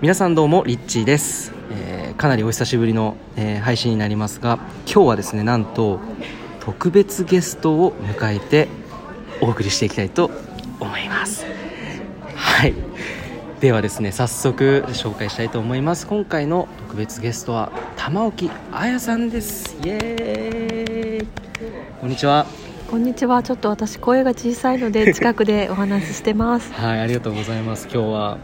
皆さんどうもリッチーです、えーかなりお久しぶりの、えー配信になりますが今日はですねなんと特別ゲストを迎えてお送りしていきたいと思います。はい。ではですね早速紹介したいと思います。今回の特別ゲストは玉置彩さんです。イエーイ。こんにちは。こんにちは。ちょっと私声が小さいので近くでお話ししてます。はいありがとうございます。今日は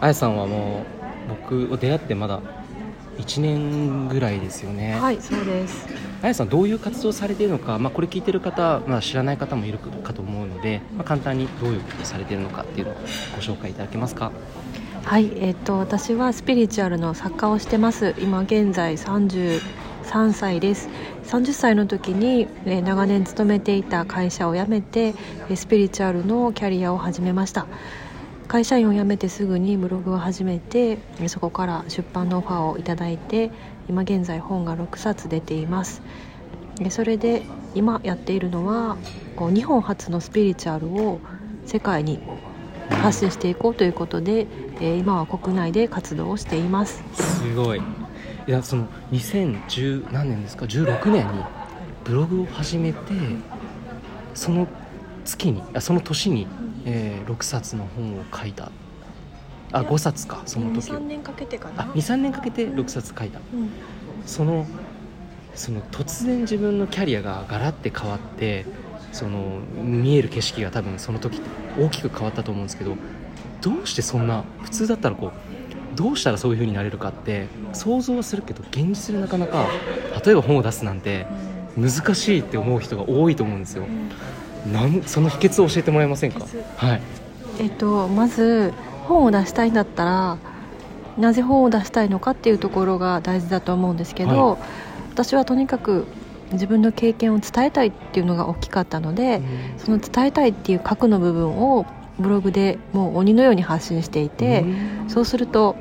あやさんはもう僕を出会ってまだ1年ぐらいですよね、はい、そうです。あやさんどういう活動をされているのか、まあ、これ聞いてる方、まあ、知らない方もいるかと思うので、まあ、簡単にどういうことをされているのかっていうのをご紹介いただけますか？はい、えっ、と私はスピリチュアルの作家をしてます。今現在33歳です。30歳の時に、えー長年勤めていた会社を辞めて、えースピリチュアルのキャリアを始めました。会社員を辞めてすぐにブログを始めてえーそこから出版のオファーをいただいて今現在本が6冊出ています。でそれで今やっているのはこう日本初のスピリチュアルを世界に発信していこうということで、えー今は国内で活動をしています。すごい。いやその2010何年ですか？16年にブログを始めてその月にあその年に、えー6冊の本を書いた。あ5冊かその時は年かけてかあ23年かけて6冊書いた。うん。そのその突然自分のキャリアがガラッて変わってその見える景色が多分その時って大きく変わったと思うんですけどどうしてそんな普通だったらこうどうしたらそういう風になれるかって想像はするけど現実でなかなか例えば本を出すなんて難しいって思う人が多いと思うんですよなんその秘訣を教えてもらえませんか？はい。えっとまず本を出したいんだったらなぜ本を出したいのかっていうところが大事だと思うんですけど、は私はとにかく自分の経験を伝えたいっていうのが大きかったので、その伝えたいっていう核の部分をブログでもう鬼のように発信していて、そうすると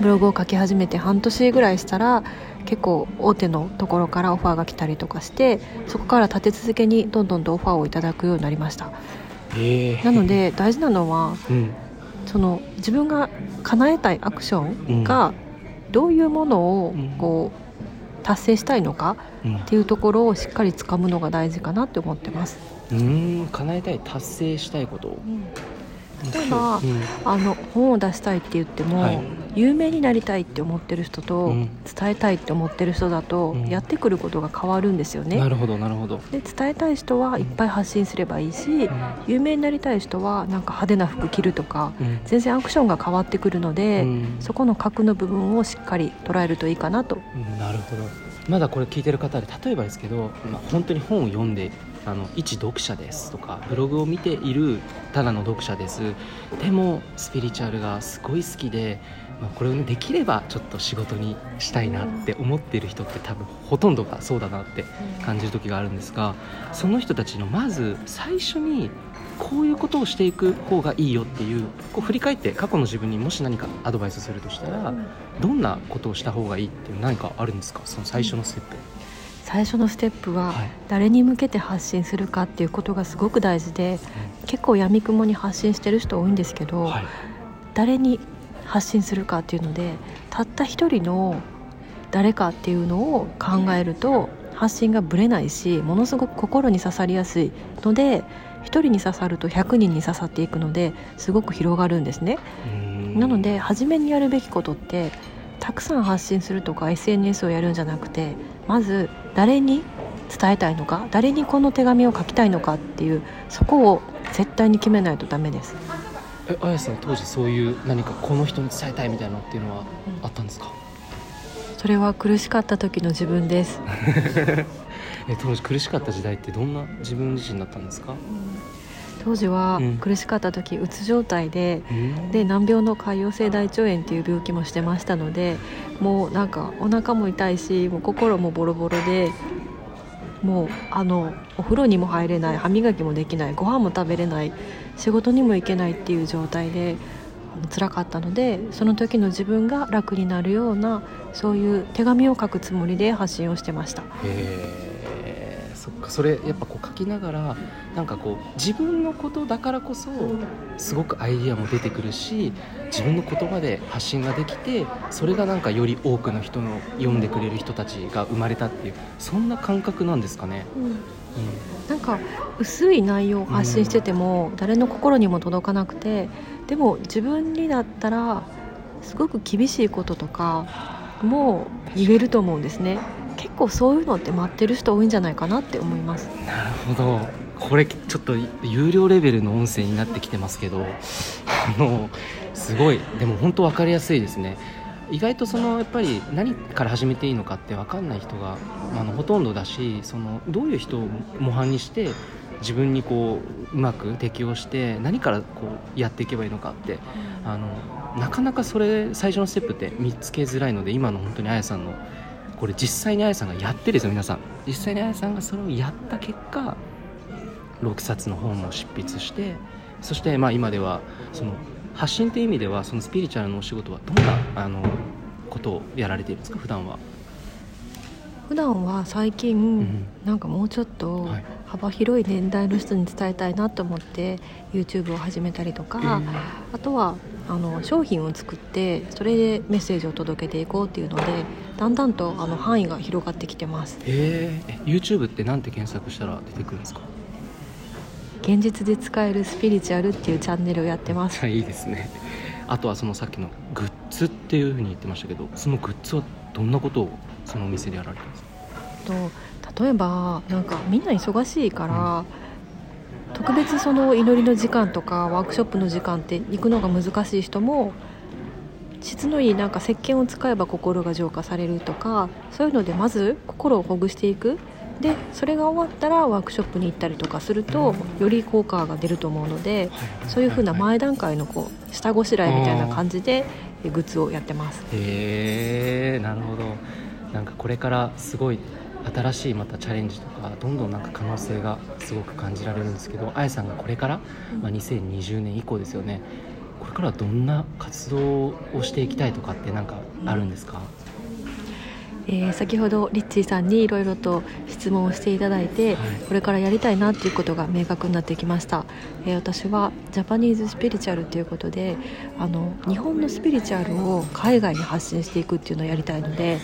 ブログを書き始めて半年ぐらいしたら結構大手のところからオファーが来たりとかしてそこから立て続けにどんどんとオファーをいただくようになりました。へーなので大事なのはうん。その自分が叶えたいアクションがどういうものをうん。こう達成したいのかうん。っていうところをしっかりつかむのが大事かなって思ってます。うーん。叶えたい達成したいこと。例えばうん。あの本を出したいって言っても、はい有名になりたいって思ってる人と、うん。伝えたいって思ってる人だと、うん。やってくることが変わるんですよね。なるほどなるほど、で伝えたい人はいっぱい発信すればいいし、有名になりたい人はなんか派手な服着るとかうん。全然アクションが変わってくるので、うん。そこの核の部分をしっかり捉えるといいかなと。うんなるほど。まだこれ聞いてる方で例えばですけど、まあ、本当に本を読んであの一読者ですとかブログを見ているただの読者です。でもスピリチュアルがすごい好きで、まあ、これを、ね、できればちょっと仕事にしたいなって思っている人って多分ほとんどがそうだなって感じる時があるんですがその人たちのまず最初にこういうことをしていく方がいいよっていうこう振り返って過去の自分にもし何かアドバイスするとしたら、どんなことをした方がいいっていう何かあるんですか？その最初のステップ、最初のステップははい。誰に向けて発信するかっていうことがすごく大事で結構やみくもに発信してる人多いんですけど、はい。誰に発信するかっていうのでたった一人の誰かっていうのを考えると発信がぶれないしものすごく心に刺さりやすいので一人に刺さると100人に刺さっていくのですごく広がるんですね。なので初めにやるべきことってたくさん発信するとか SNS をやるんじゃなくてまず誰に伝えたいのか誰にこの手紙を書きたいのかっていうそこを絶対に決めないとダメです。えあやさん当時そういう何かこの人に伝えたいみたいなのっていうのはあったんですか、それは苦しかった時の自分です。え当時苦しかった時代ってどんな自分自身だったんですか、当時はうん。苦しかった時うつ状態でうん。で難病の潰瘍性大腸炎っていう病気もしてましたのでもうなんかお腹も痛いしもう心もボロボロでもうあのお風呂にも入れない歯磨きもできないご飯も食べれない仕事にも行けないっていう状態で辛かったのでその時の自分が楽になるようなそういう手紙を書くつもりで発信をしてました。へえそっか。それやっぱこう書きながらなんかこう自分のことだからこそすごくアイディアも出てくるし自分の言葉で発信ができてそれがなんかより多くの人の読んでくれる人たちが生まれたっていうそんな感覚なんですかね。うんなんか薄い内容を発信してても誰の心にも届かなくてでも自分にだったらすごく厳しいこととかも言えると思うんですね。結構そういうのって待ってる人多いんじゃないかなって思います。なるほど。これちょっと有料レベルの音声になってきてますけどあのすごい。でも本当分かりやすいですね。意外とそのやっぱり何から始めていいのかって分かんない人があのほとんどだしそのどういう人を模範にして自分にこううまく適応して何からこうやっていけばいいのかってあのなかなかそれ最初のステップって見つけづらいので今の本当にあやさんのこれ実際にあやさんがやってるですよ皆さん。実際にあやさんがそれをやった結果6冊の本を執筆してそしてまあ今ではその発信という意味ではそのスピリチュアルのお仕事はどんなあのことをやられているんですか？普段は。普段は最近、うん、なんかもうちょっと幅広い年代の人に伝えたいなと思って YouTube を始めたりとか、あとはあの商品を作ってそれでメッセージを届けていこうっていうのでだんだんとあの範囲が広がってきてます。へえ YouTube って何て検索したら出てくるんですか？現実で使えるスピリチュアルっていうチャンネルをやってます。いいですね。あとはそのさっきのグッズっていうふうに言ってましたけどそのグッズはどんなことをそのお店でやられてます？かと例えばなんかみんな忙しいから、うん。特別その祈りの時間とかワークショップの時間って行くのが難しい人も質のいいなんか石鹸を使えば心が浄化されるとかそういうのでまず心をほぐしていくでそれが終わったらワークショップに行ったりとかするとより効果が出ると思うのでそういうふうな前段階のこう下ごしらえみたいな感じでグッズをやってます。へえなるほど。なんかこれからすごい新しいまたチャレンジとかどんどんなんか可能性がすごく感じられるんですけどあやさんがこれから、まあ、2020年以降ですよね。これからどんな活動をしていきたいとかって何かあるんですか、えー、先ほどリッチーさんにいろいろと質問をしていただいて、はい、これからやりたいなっていうことが明確になってきました、えー、私はジャパニーズスピリチュアルということであの日本のスピリチュアルを海外に発信していくっていうのをやりたいので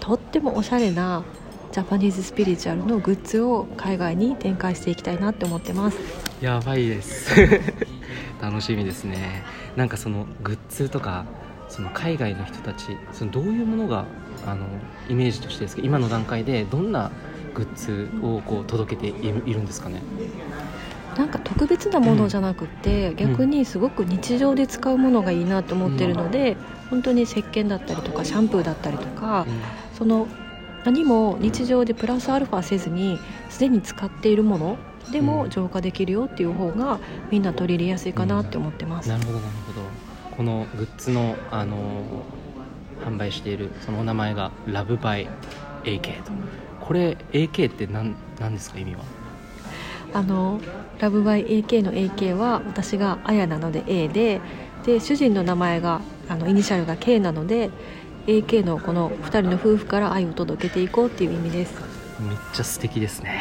とってもおしゃれなジャパニーズスピリチュアルのグッズを海外に展開していきたいなって思ってます。やばいです。楽しみですね。なんかそのグッズとかその海外の人たちそのどういうものがあのイメージとしてですけど今の段階でどんなグッズをこう届けているんですかね？なんか特別なものじゃなくて、うん、逆にすごく日常で使うものがいいなと思ってるので、うん、本当に石鹸だったりとかシャンプーだったりとか、うん、その何も日常でプラスアルファせずにすでに使っているものでも浄化できるよっていう方がみんな取り入れやすいかなって思ってます、うん、なるほどなるほどこのグッズの、あの販売しているそのお名前がラブバイ AK と。これ AK って何何ですか意味は？あのラブバイ AK の AK は私があやなので A でで主人の名前があのイニシャルが K なので AK のこの2人の夫婦から愛を届けていこうっていう意味です。めっちゃ素敵ですね。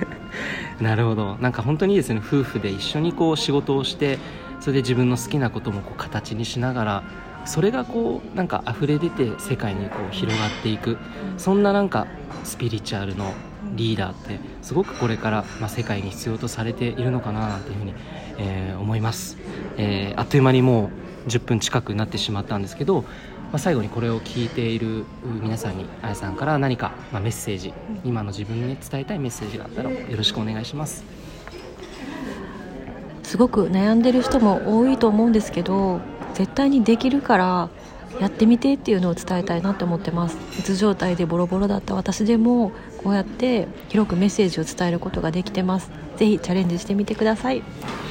なるほど。なんか本当にいいですね。夫婦で一緒にこう仕事をしてそれで自分の好きなこともこう形にしながらそれがこうなんか溢れ出て世界にこう広がっていく。そんななんかスピリチュアルのリーダーってすごくこれから、まあ、世界に必要とされているのかななんていうふうに、えー、思います、えー、あっという間にもう10分近くなってしまったんですけどまあ、最後にこれを聞いている皆さんにあやさんから何か、まあ、メッセージ今の自分に伝えたいメッセージがあったらよろしくお願いしますすごく悩んでる人も多いと思うんですけど絶対にできるからやってみてっていうのを伝えたいなと思ってます。うつ状態でボロボロだった私でもこうやって広くメッセージを伝えることができてます。ぜひチャレンジしてみてください。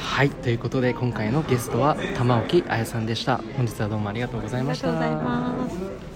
はいということで今回のゲストは玉置彩さんでした。本日はどうもありがとうございました。ありがとうございます